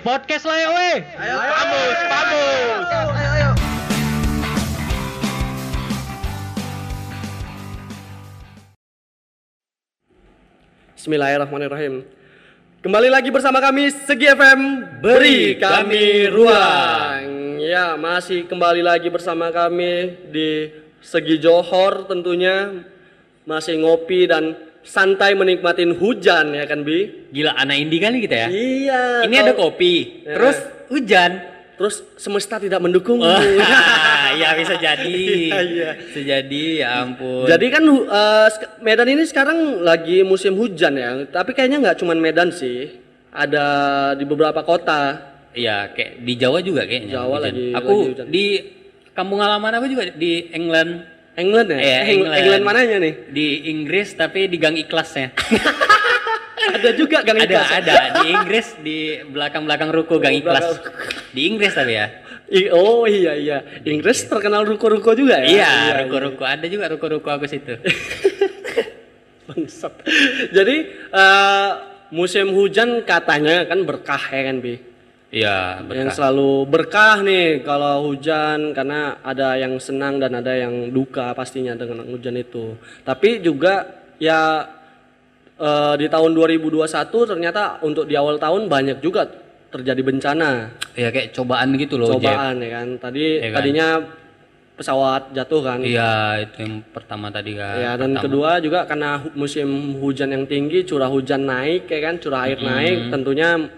podcast lah ya weh. Ayo, Pamus, Pamus. Ayo, ayo. Bismillahirrahmanirrahim. Kembali lagi bersama kami Segi FM Beri kami ruang. Ya, masih kembali lagi bersama kami di Segi Johor tentunya masih ngopi dan santai menikmatin hujan ya kan Bi? Gila anak indie kali kita ya. Iya. Ini kau- ada kopi, Ya. terus hujan. Terus semesta tidak mendukung. Wah, ya bisa jadi. Iya, iya. Bisa jadi, ya ampun. Jadi kan sek- Medan ini sekarang lagi musim hujan ya, tapi kayaknya nggak cuma Medan sih, ada di beberapa kota. Iya, kayak di Jawa juga kayaknya. Jawa hujan. lagi- Aku lagi hujan. di kampung halaman aku juga di England. England ya? Iya, Eng- England. mananya nih? Di Inggris tapi di gang ikhlasnya. ada juga Gang ada, Ikhlas. ada di Inggris di belakang-belakang ruko gang ikhlas. Di Inggris tapi ya. I- oh iya iya, Inggris terkenal ruko-ruko juga ya? Iya, ruko-ruko ada juga ruko-ruko aku situ. Bangsat. Jadi eh, musim hujan katanya kan berkah ya kan Bi? Iya, Yang berkah. selalu berkah nih kalau hujan karena ada yang senang dan ada yang duka pastinya dengan hujan itu. Tapi juga ya eh, di tahun 2021 ternyata untuk di awal tahun banyak juga terjadi bencana, Ya kayak cobaan gitu loh, cobaan ya kan. Tadi Iya kan? tadinya pesawat jatuh kan. Iya, itu yang pertama tadi kan. Ya dan Pertama. kedua juga karena musim hujan yang tinggi, curah hujan naik ya kan, curah air naik, tentunya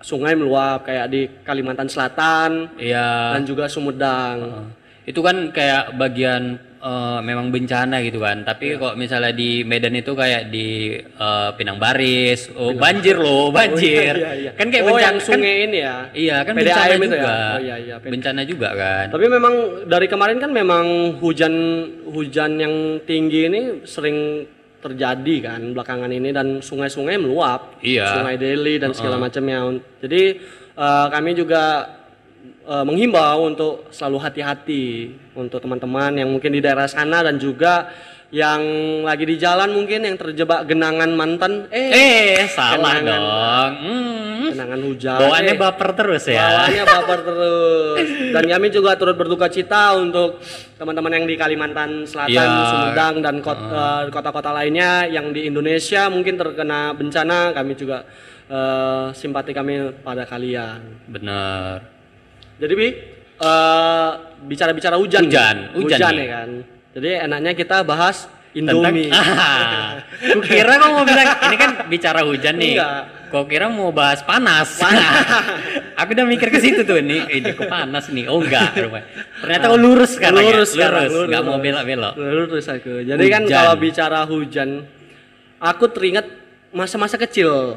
sungai meluap kayak di Kalimantan Selatan Iya. dan juga Sumedang. Itu kan kayak bagian eh, memang bencana gitu kan. Tapi kok misalnya di Medan itu kayak di eh, Pinang Baris, oh banjir loh, banjir. iya, iya. Kan kayak oh, bencana yang sungai ini ya. Kan, iya, kan PDAM bencana itu juga. ya? Oh, iya, iya, PD. Bencana juga kan. Tapi memang dari kemarin kan memang hujan hujan yang tinggi ini sering terjadi kan belakangan ini dan sungai-sungai meluap. Iya. Sungai Deli dan segala macamnya. Jadi eh, kami juga eh, menghimbau untuk selalu hati-hati untuk teman-teman yang mungkin di daerah sana dan juga yang lagi di jalan mungkin yang terjebak genangan mantan eh, Eh, salah Kenangan. dong. Hmm. genangan hujan. Bawaannya eh. baper terus ya. Bawaannya baper terus. Dan kami juga turut berduka cita untuk teman-teman yang di Kalimantan Selatan, Iya. Sumedang dan kot- eh, kota-kota lainnya yang di Indonesia mungkin terkena bencana. Kami juga eh, simpati kami pada kalian. Bener. Jadi bi eh, bicara-bicara hujan, Hujan, nih. hujan nih. ya kan. Jadi enaknya kita bahas Tentang Indomie. ah, Ku kira kau mau bilang ini kan bicara hujan nih. Enggak. Kau kira mau bahas panas. Aku udah mikir ke situ tuh nih. Ini kok panas nih. Oh enggak. Ternyata kau lurus sekarang lurus sekarang, Lurus, enggak lurus. mau belok-belok. Lurus aku. Jadi kan kalau bicara hujan, aku teringat masa-masa kecil.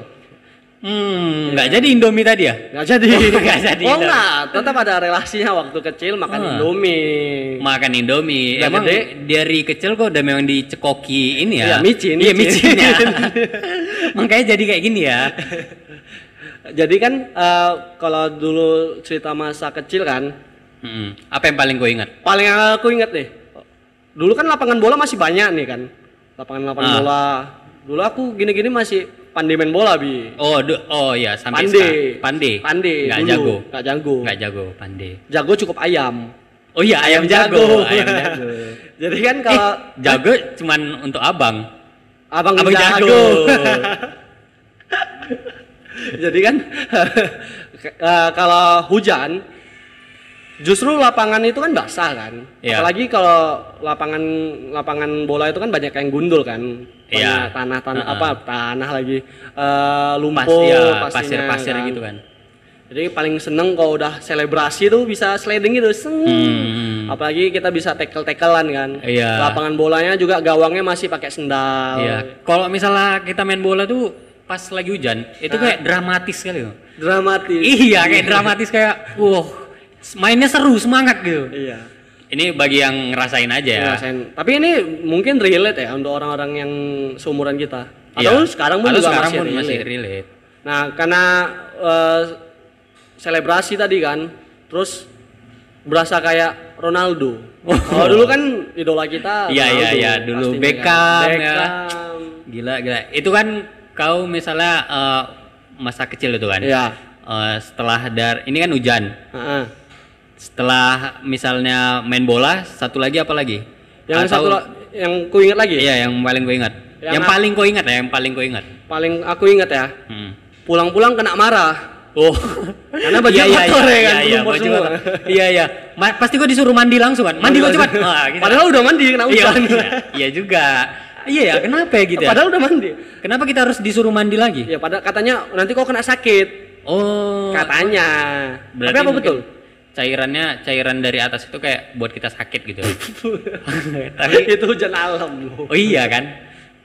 Hmm, enggak jadi Indomie tadi ya? Nggak jadi. nggak jadi. Oh enggak, tetap ada relasinya waktu kecil makan Ah. Indomie. Makan Indomie. Udah Emang gede? dari kecil kok udah memang dicekoki ini ya? Iya, micin, Iya, micin. micin ya. Makanya jadi kayak gini ya. Jadi kan eh, kalau dulu cerita masa kecil kan, Hmm, Apa yang paling kau ingat? paling aku ingat nih. Dulu kan lapangan bola masih banyak nih kan. Lapangan-lapangan Ah. bola. Dulu aku gini-gini masih pandai main bola, Bi. Oh, du- oh ya sampai Pandai. sekarang. Pandai. Pandai Enggak dulu. jago. Nggak jago. Enggak jago, pandai. Jago cukup ayam. Oh iya, ayam, jago. ayam jago. Jadi kan kalau Eh, jago cuman untuk abang. abang, Abang jago. jago. Jadi kan eh, kalau hujan justru lapangan itu kan basah kan. Iya. Apalagi kalau lapangan lapangan bola itu kan banyak yang gundul kan. Iya. Banyak tanah tanah Heeh. apa tanah lagi eh, Pas, lumpur ya, pastinya pasir-pasir gitu kan. Jadi paling seneng kalau udah selebrasi tuh bisa sliding gitu. Seng. Hmm. Apalagi kita bisa tackle-tacklean kan. Iya. Lapangan bolanya juga gawangnya masih pakai sendal. Iya. Kalau misalnya kita main bola tuh pas lagi hujan, itu Nah. kayak dramatis sekali loh. Dramatis. Iya, kayak dramatis kayak wow, mainnya seru, semangat gitu. Iya. Ini bagi yang ngerasain aja ya. Ngerasain. Tapi ini mungkin relate ya untuk orang-orang yang seumuran kita. Atau Iya. sekarang pun Atau juga sekarang masih, pun relate. masih relate. Nah, karena eh, selebrasi tadi kan, terus berasa kayak Ronaldo. Kalau dulu kan idola kita Iya, iya, iya. Dulu pastinya Beckham, kan. ya. Gila, gila. Itu kan kau misalnya eh, masa kecil itu kan. Iya. eh, setelah dar ini kan hujan. Heeh. Setelah misalnya main bola, satu lagi apa lagi? Yang Atau- satu yang ku ingat lagi. Iya, yang paling gue ingat. Yang Yang, paling gue ingat ya, yang paling gue ingat. Paling aku ingat ya. Hmm. Pulang-pulang kena marah. Oh, Karena baju iya, iya, kotor iya, ya kan, iya, iya, baju semua. Iya, iya. Ma- pasti gue disuruh mandi langsung kan. Mandi gue cepat. Gitu. Padahal udah mandi kena iya, hujan. iya, iya juga. Iya ya, kenapa ya gitu ya? Padahal udah mandi. Kenapa kita harus disuruh mandi lagi? Ya pada katanya nanti kau kena sakit. Oh, Katanya. berarti Tapi apa mungkin betul? Cairannya, cairan dari atas itu kayak buat kita sakit gitu. Tapi, itu hujan alam loh. oh iya kan?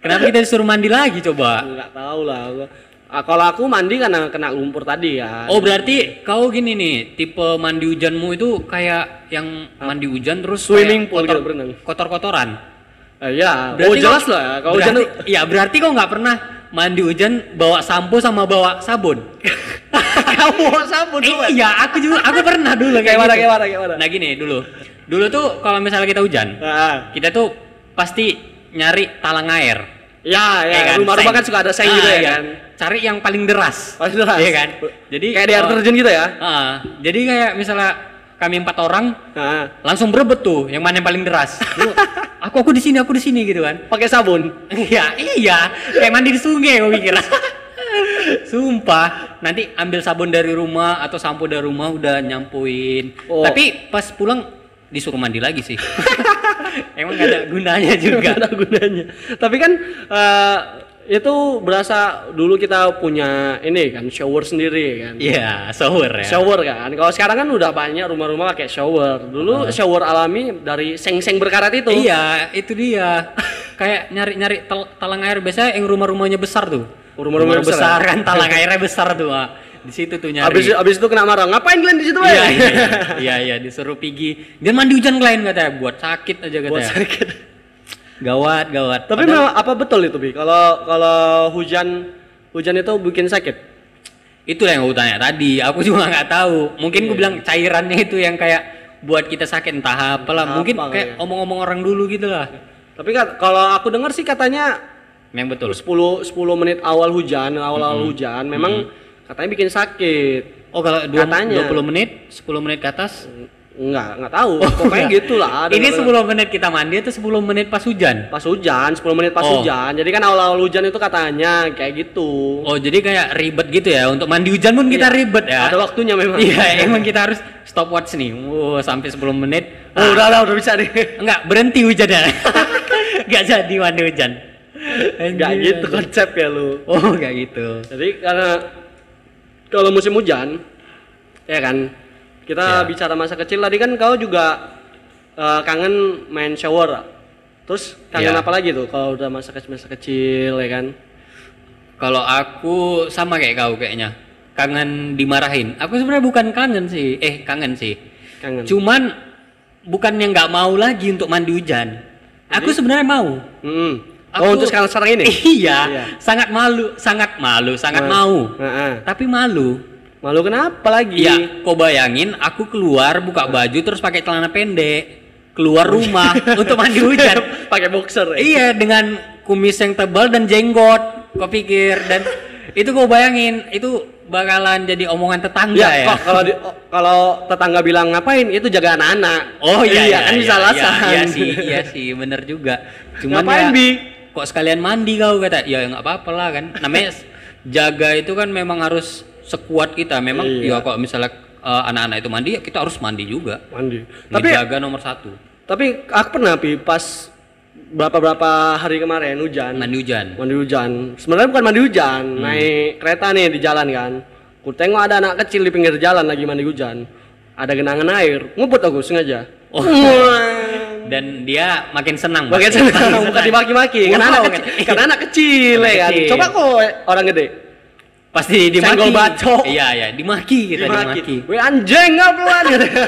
Kenapa kita disuruh mandi lagi coba? Enggak tahu lah. Ah, kalau aku mandi karena kena lumpur tadi ya. Oh berarti kau gini nih, tipe mandi hujanmu itu kayak yang mandi hujan terus Swimming pool kotor, gitu, berenang. kotor-kotoran. Eh, ya. Berarti oh jelas kau- lah ya. Kalau hujan berarti, Iya berarti kau nggak pernah mandi hujan bawa sampo sama bawa sabun. kamu mau sabun eh, dulu. iya aku juga aku pernah dulu Kayak mana, gitu. kayak mana, kayak mana? Nah gini dulu, dulu tuh kalau misalnya kita hujan, Nah, kita tuh pasti nyari talang air. ya, ya. ya kan? Rumah-rumah kan suka ada seng Ah, gitu ya iya. kan. Cari yang paling deras. Paling deras. Iya kan? Jadi Kayak di air terjun gitu ya. ah, jadi kayak misalnya kami empat orang Nah, langsung berebut tuh yang mana yang paling deras. Lu, aku aku di sini, aku di sini gitu kan. pakai sabun. Iya, iya, kayak mandi di sungai gue pikir. Sumpah, nanti ambil sabun dari rumah atau sampo dari rumah udah nyampuin. Oh. Tapi pas pulang disuruh mandi lagi sih. Emang gak ada gunanya juga. Nggak ada gunanya. Tapi kan eh, itu berasa dulu kita punya ini kan shower sendiri kan. Iya, shower ya. Shower kan. Kalau sekarang kan udah banyak rumah-rumah pakai shower. Dulu shower alami dari seng-seng berkarat itu. Iya, itu dia. Kayak nyari-nyari tel- talang air biasanya yang rumah-rumahnya besar tuh. Rumah-rumah besar, besar ya? kan talang airnya besar tuh. ah. Di situ tuh nyari. Habis habis itu kena marah. Ngapain kalian di situ, Iya, Wei? iya, iya, iya, disuruh pergi. Dia mandi hujan lain katanya, buat sakit aja katanya. Buat sakit. Gawat, gawat. Tapi Padahal- memang apa betul itu, Bi? Kalau kalau hujan hujan itu bikin sakit. itu yang gue tanya tadi. Aku juga nggak tahu. Mungkin gue bilang cairannya itu yang kayak buat kita sakit entah apalah. Entah Mungkin apa kayak kali ya. omong-omong orang dulu gitu lah. Tapi kan kalau aku dengar sih katanya Memang betul. 10 10 menit awal hujan, awal-awal hujan memang katanya bikin sakit. Oh kalau dua- Katanya. 20 menit, 10 menit ke atas. Enggak, enggak tahu. Pokoknya enggak. gitu lah. Ini dengar-dengar. 10 menit kita mandi atau 10 menit pas hujan? pas hujan, 10 menit pas Oh. hujan. Jadi kan awal-awal hujan itu katanya kayak gitu. Oh jadi kayak ribet gitu ya untuk mandi hujan pun kita Iya. ribet ya. Ada waktunya memang. Iya emang kita harus stopwatch nih. Wow, sampai 10 menit. Oh, udah lah, udah bisa deh. Enggak berhenti hujannya. Enggak jadi mandi hujan. Enggak gitu konsep ya lu. Oh enggak gitu. Jadi karena kalau musim hujan ya kan kita Ya. bicara masa kecil tadi kan kau juga eh, kangen main shower. Terus kangen Ya. apa lagi tuh kalau udah masa kecil masa kecil ya kan? Kalau aku sama kayak kau kayaknya. Kangen dimarahin. Aku sebenarnya bukan kangen sih. Eh kangen sih. Kangen. Cuman bukan yang nggak mau lagi untuk mandi hujan. Aku sebenarnya mau. Mm. Aku- Oh untuk sekarang sekarang ini? iya, Iya. sangat malu, sangat malu, sangat Nah, mau. Heeh. Tapi malu. Malu kenapa lagi? Iya, kau bayangin aku keluar buka baju terus pakai celana pendek keluar rumah untuk mandi hujan. Pakai boxer ya? iya, dengan kumis yang tebal dan jenggot. Kau pikir dan itu kau bayangin itu bakalan jadi omongan tetangga Iya, ya. kok kalau di- oh, kalau tetangga bilang ngapain itu jaga anak-anak. Oh iya, iya, kan iya, bisa iya, alasan. Iya, sih, iya sih, bener juga. Cuman Ngapain, ya, Bi? kok sekalian mandi kau kata, ya nggak apa-apa lah kan. Namanya jaga itu kan memang harus sekuat kita. Memang Iya. ya kok misalnya eh, anak-anak itu mandi, ya kita harus mandi juga. Mandi. Tapi Menjaga nomor satu. tapi aku pernah pi pas berapa berapa hari kemarin hujan. Mandi hujan. Mandi hujan. Sebenarnya bukan mandi hujan, naik kereta nih di jalan kan. Ku tengok ada anak kecil di pinggir jalan lagi mandi hujan. Ada genangan air, ngumpet aku sengaja. Oh. Dan dia makin senang. Bagian pasti. sana bukan dimaki-maki, karena anak kecil, karena anak kecil ya kan. kecil. Coba kok orang gede. Pasti dimaki. Senggol bacok. Iya, iya, dimaki kita dimaki. Dimaki. Weh anjing ngapain gitu.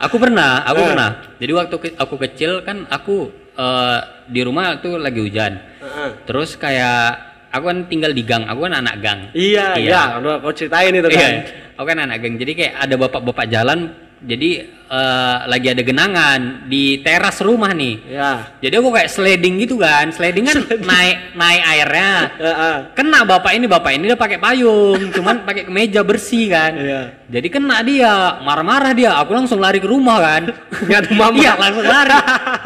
Aku pernah, aku Eh. pernah. Jadi waktu ke- aku kecil kan aku eh, di rumah tuh lagi hujan. Heeh. Terus kayak aku kan tinggal di gang, aku kan anak gang. Iya, iya, udah kau ceritain itu Iya, kan. aku kan anak gang. Jadi kayak ada bapak-bapak jalan jadi eh, lagi ada genangan di teras rumah nih. Ya. Jadi aku kayak sliding gitu kan, sliding kan naik naik airnya. Heeh. Kena bapak ini, bapak ini udah pakai payung, cuman pakai kemeja bersih kan. Iya. Jadi kena dia, marah-marah dia. Aku langsung lari ke rumah kan. Ngadu mama. Iya, langsung lari.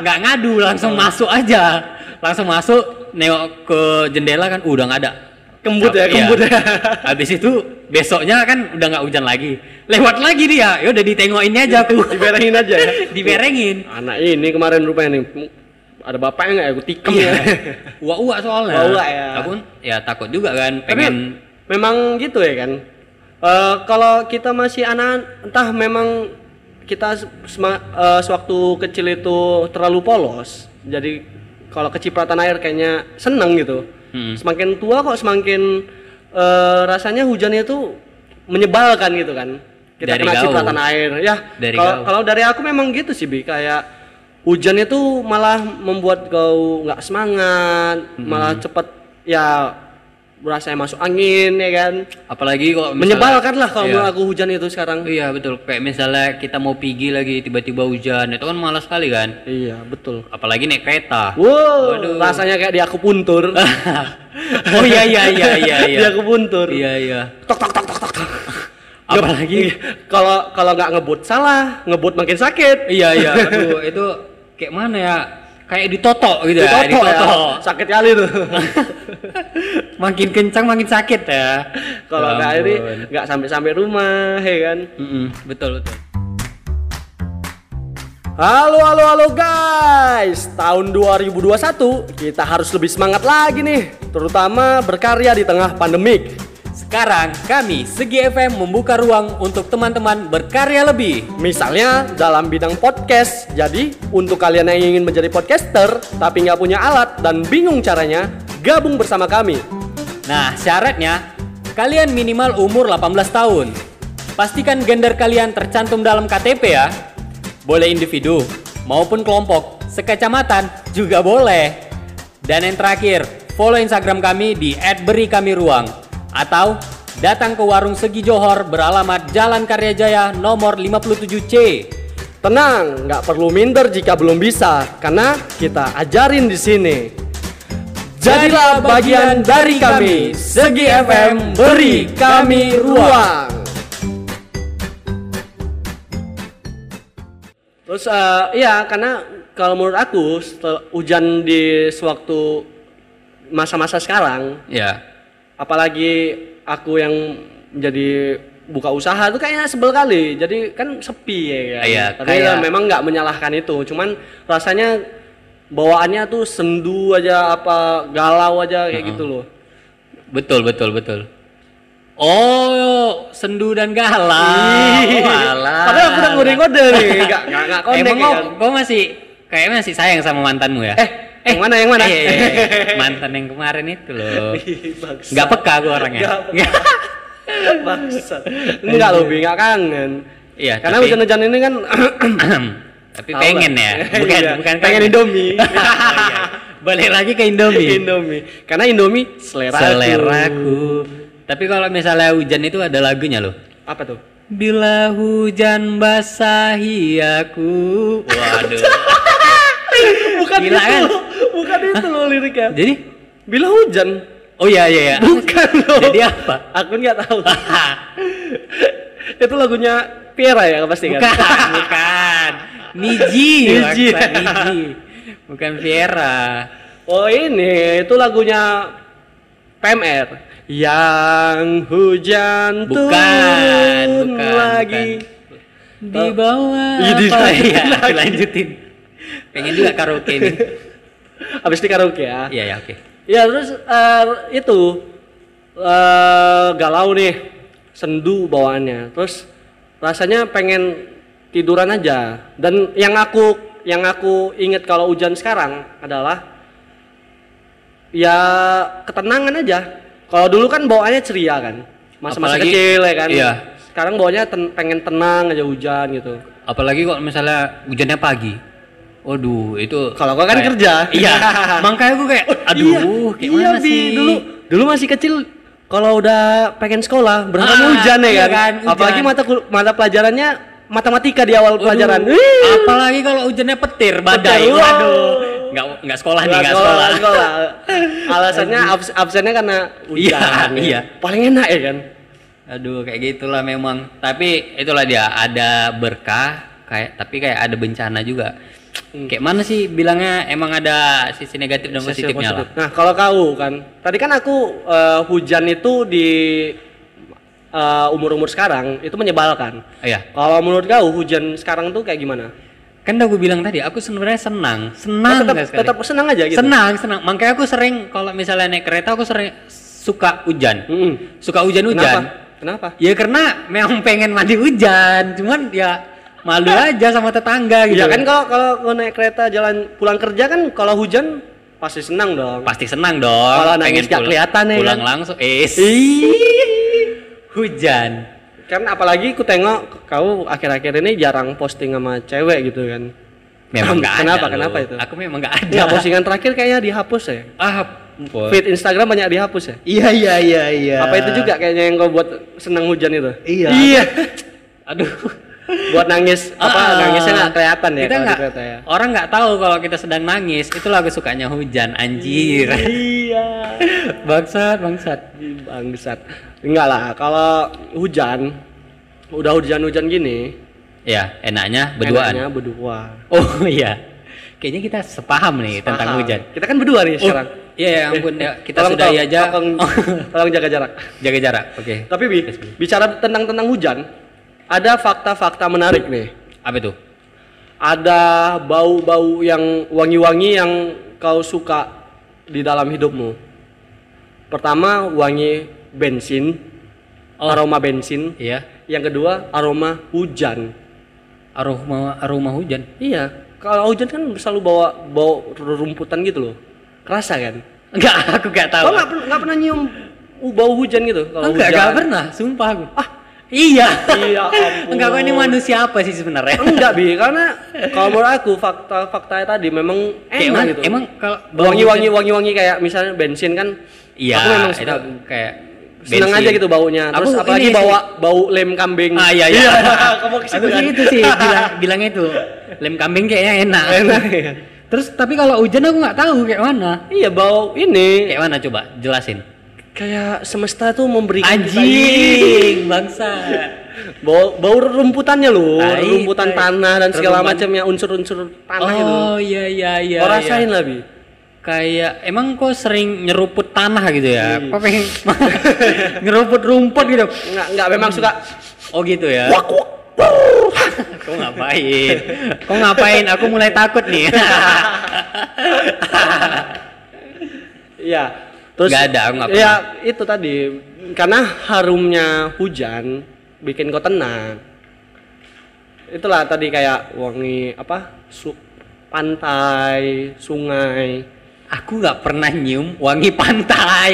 Nggak ngadu, langsung masuk aja. Langsung masuk, nengok ke jendela kan, udah nggak ada. Kembut ya, Iya. kembut ya. Habis itu besoknya kan udah nggak hujan lagi. Lewat lagi dia, ya udah ditengokin aja aku. Diberengin aja ya. Diberengin. Anak ini kemarin rupanya nih ada bapaknya nggak ya? Aku tikam Iya. ya. Uak-uak soalnya. Uak-uak ya. Aku ya takut juga kan, Tapi pengen memang gitu ya kan. Eh, kalau kita masih anak, entah memang kita sema- eh, sewaktu kecil itu terlalu polos, jadi kalau kecipratan air kayaknya seneng gitu. Hmm. Semakin tua kok semakin eh, rasanya hujannya itu menyebalkan gitu kan. Kita Dari kena cipratan air. Ya, kalau dari aku memang gitu sih, Bi. Kayak hujan itu malah membuat kau nggak semangat, Hmm. malah cepet ya rasanya masuk angin ya kan. apalagi kok Menyebalkan lah kalau Iya. aku hujan itu sekarang. Iya betul, kayak misalnya kita mau pergi lagi tiba-tiba hujan, itu kan malas sekali kan. Iya, betul. Apalagi naik kereta. Wow, Waduh. rasanya kayak di aku puntur. oh iya iya iya iya iya. di aku puntur. Iya iya. Tok tok tok tok tok. tok. Apalagi kalau kalau nggak ngebut salah, ngebut makin sakit. iya iya. Aduh, itu kayak mana ya? Kayak ditotok gitu ya, Ditoto ya. ditotok. Sakit kali tuh. makin kencang makin sakit ya. kalau Ya nggak ini nggak sampai sampai rumah, ya kan. Mm-mm, betul betul. Halo halo halo guys Tahun 2021 kita harus lebih semangat lagi nih Terutama berkarya di tengah pandemik Sekarang kami Segi FM membuka ruang untuk teman-teman berkarya lebih. Misalnya dalam bidang podcast Jadi untuk kalian yang ingin menjadi podcaster Tapi nggak punya alat dan bingung caranya Gabung bersama kami Nah, syaratnya kalian minimal umur 18 tahun. Pastikan gender kalian tercantum dalam KTP ya. Boleh individu maupun kelompok, sekecamatan juga boleh. Dan yang terakhir, follow Instagram kami di @berikamiruang atau datang ke warung Segi Johor beralamat Jalan Karyajaya nomor 57C. Tenang, nggak perlu minder jika belum bisa Karena kita ajarin di sini. Jadilah bagian dari kami. Segi FM beri kami ruang. Terus eh, iya karena kalau menurut aku hujan di sewaktu masa-masa sekarang Ya. Apalagi aku yang menjadi buka usaha itu kayaknya sebel kali jadi kan sepi ya kan Iya, tapi kayak- ya memang nggak menyalahkan itu cuman rasanya bawaannya tuh sendu aja apa galau aja kayak gitu loh Betul, betul, betul. Oh, sendu dan galau. Walah. padahal aku udah ngode-ngode nih nggak nggak nggak connect Emang ya kan? kau masih kayak masih sayang sama mantanmu ya? eh yang mana yang mana Iya, iya, iya. Mantan yang kemarin itu loh. Nggak peka gue orangnya. Nggak Bangsat. enggak loh Bi, nggak kangen Iya, karena tapi- hujan-hujan ini kan Tapi Tahu pengen lah. ya, bukan Iya, bukan pengen kangen. Indomie. Oh, iya. Balik lagi ke Indomie. Indomie. Karena Indomie selera Seleraku. Tapi kalau misalnya hujan itu ada lagunya loh. Apa tuh? Bila hujan basahi aku. Waduh. Bukan Gila itu kan? Bukan itu loh liriknya. Jadi Bila hujan. Oh iya iya iya. Bukan loh. Jadi apa? Aku nggak tahu. itu lagunya Piera ya pasti kan? bukan, bukan. Niji, Niji. Bukan Viera. Oh ini itu lagunya PMR. Yang hujan Bukan, turun bukan, lagi. bukan. Di bawah. Iya, apa ya? lagi. Pengen juga karaoke nih. Habis di karaoke ya. Iya ya oke. Ya terus eh, itu eh, galau nih, sendu bawaannya. Terus rasanya pengen tiduran aja. Dan yang aku yang aku inget kalau hujan sekarang adalah ya ketenangan aja. Kalau dulu kan bawaannya ceria kan, masa-masa kecil ya kan. iya. Sekarang bawaannya ten- pengen tenang aja hujan gitu. Apalagi kok misalnya hujannya pagi. Waduh, itu Kalau gua kan kayak- kerja. Iya. Makanya gue kayak aduh, kayak iya, mana Bi. sih? Dulu dulu masih kecil kalau udah pengen sekolah berangkat Ah, hujan ya iya kan. kan, hujan. Apalagi mata mata pelajarannya matematika di awal pelajaran. Waduh, Wih. Apalagi kalau hujannya petir, badai. Petir. Waduh. Nggak nggak sekolah nih, nggak sekolah. sekolah. Alasannya abs- absennya karena hujan. Iya, iya. Paling enak ya kan? Aduh, kayak gitulah memang. Tapi itulah dia ada berkah kayak tapi kayak ada bencana juga. Kayak mana sih bilangnya emang ada sisi negatif dan Sisi positifnya lah. positif. Nah, kalau kau kan, tadi kan aku eh, hujan itu di eh, umur-umur sekarang itu menyebalkan. Oh, iya. Kalau menurut kau hujan sekarang tuh kayak gimana? Kan udah gue bilang tadi, aku sebenarnya senang, senang Oh, tetap sekali. tetap senang aja gitu. Senang, senang. Makanya aku sering kalau misalnya naik kereta aku sering suka hujan. Mm-mm. Suka hujan-hujan. Kenapa? Kenapa? Ya karena memang pengen mandi hujan, cuman ya malu aja sama tetangga gitu. Ya kan kalau kalau naik kereta jalan pulang kerja kan kalau hujan pasti senang dong. pasti senang dong. Kalau nangis nggak pulang- kelihatan ya Pulang kan? langsung. Eh, hujan. Kan apalagi ku tengok kau akhir-akhir ini jarang posting sama cewek gitu kan. Memang nggak ada. Kenapa? loh. Kenapa itu? Aku memang nggak ada. Enggak postingan terakhir kayaknya dihapus ya. Ah, ampun. Feed Instagram banyak dihapus ya. Iya iya iya iya. Apa itu juga kayaknya yang kau buat senang hujan itu? Iya. Iya. Aduh. Buat nangis apa Ah, nangisnya nggak kelihatan ya kita nggak kereta ya. orang nggak tahu kalau kita sedang nangis itulah kesukaannya hujan anjir Iya. bangsat bangsat Bangsat. Enggak lah, kalau hujan udah hujan-hujan gini, ya enaknya berduaan enaknya berdua. oh iya kayaknya kita sepaham nih tentang Paham. hujan Kita kan berdua nih oh sekarang. iya ya ampun ya kita Tolong, sudahi tolong, aja Tolong, tolong jaga jarak. jaga jarak oke Tapi Bi, bicara tentang tentang hujan, ada fakta-fakta menarik nih. apa itu Ada bau-bau yang wangi-wangi yang kau suka di dalam hidupmu. Pertama, wangi bensin, Oh. aroma bensin. iya Yang kedua, aroma hujan. aroma aroma hujan Iya, kalau hujan kan selalu bawa bau rumputan gitu loh. Kerasa kan? enggak aku enggak tahu Kau nggak pernah nyium bau hujan gitu? Kalau enggak hujan. enggak pernah sumpah aku ah iya Iya ampun. enggak kok ini manusia apa sih sebenarnya Enggak bi, karena kalau menurut aku fakta-fakta tadi memang Kayak enak emang, gitu. emang kalau wangi-wangi wangi-wangi kayak misalnya bensin kan. Iya, Aku memang itu suka. kayak Seneng bensin. aja gitu baunya. Terus Aku apalagi ini bawa bau lem kambing. Ah iya iya. Kamu ke situ kan? itu sih bilang bilangnya itu lem kambing kayaknya enak. Enak ya. Terus tapi kalau hujan aku nggak tahu kayak mana. Iya bau ini Kayak mana coba jelasin. Kayak semesta tuh memberikan Anjing, bangsa. bau bau rumputannya loh, Tai, rumputan tai. tanah dan segala macamnya unsur-unsur tanah gitu. Oh iya iya iya. Kau iya. rasain lah bi. Kayak emang kok sering nyeruput tanah gitu ya? Iya. Kok pengen nyeruput rumput gitu? Nggak nggak memang suka. Oh gitu ya. Wak, wak. Kau ngapain? Kau ngapain? Aku mulai takut nih. Iya. Terus Nggak ada, nggak Iya, itu tadi karena harumnya hujan bikin kau tenang. Itulah tadi kayak wangi apa? Su pantai, sungai. Aku nggak pernah nyium wangi pantai.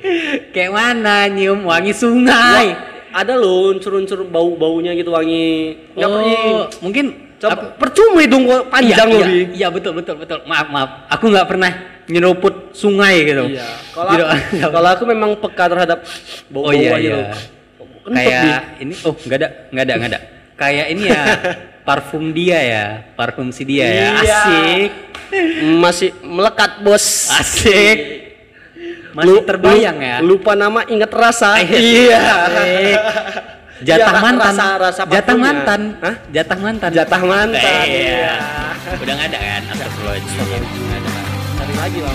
Kayak mana nyium wangi sungai? Wah, ada loh unsur-unsur bau-baunya gitu wangi. Nggak. Oh, mungkin Coba percuma hidung panjang iya, loh, iya, iya betul betul betul. Maaf maaf. Aku nggak pernah nyeruput sungai gitu. Iya. Kalau Gitu. aku, kalau aku memang peka terhadap bau-bau oh iya gitu. iya. Kayak ini oh nggak ada nggak ada nggak ada. Kayak ini ya parfum dia ya parfum si dia ya Iya. asik Masih melekat, Bos. asik masih Lu- terbayang ya Lupa nama, ingat rasa. Iya. Asik. Jatah Iya, mantan. rasa- rasa jatah mantan. Hah? Jatah mantan. Jatah mantan. Iya. Iya. Udah nggak ada kan? Astagfirullahaladzim. Cari lagi lah.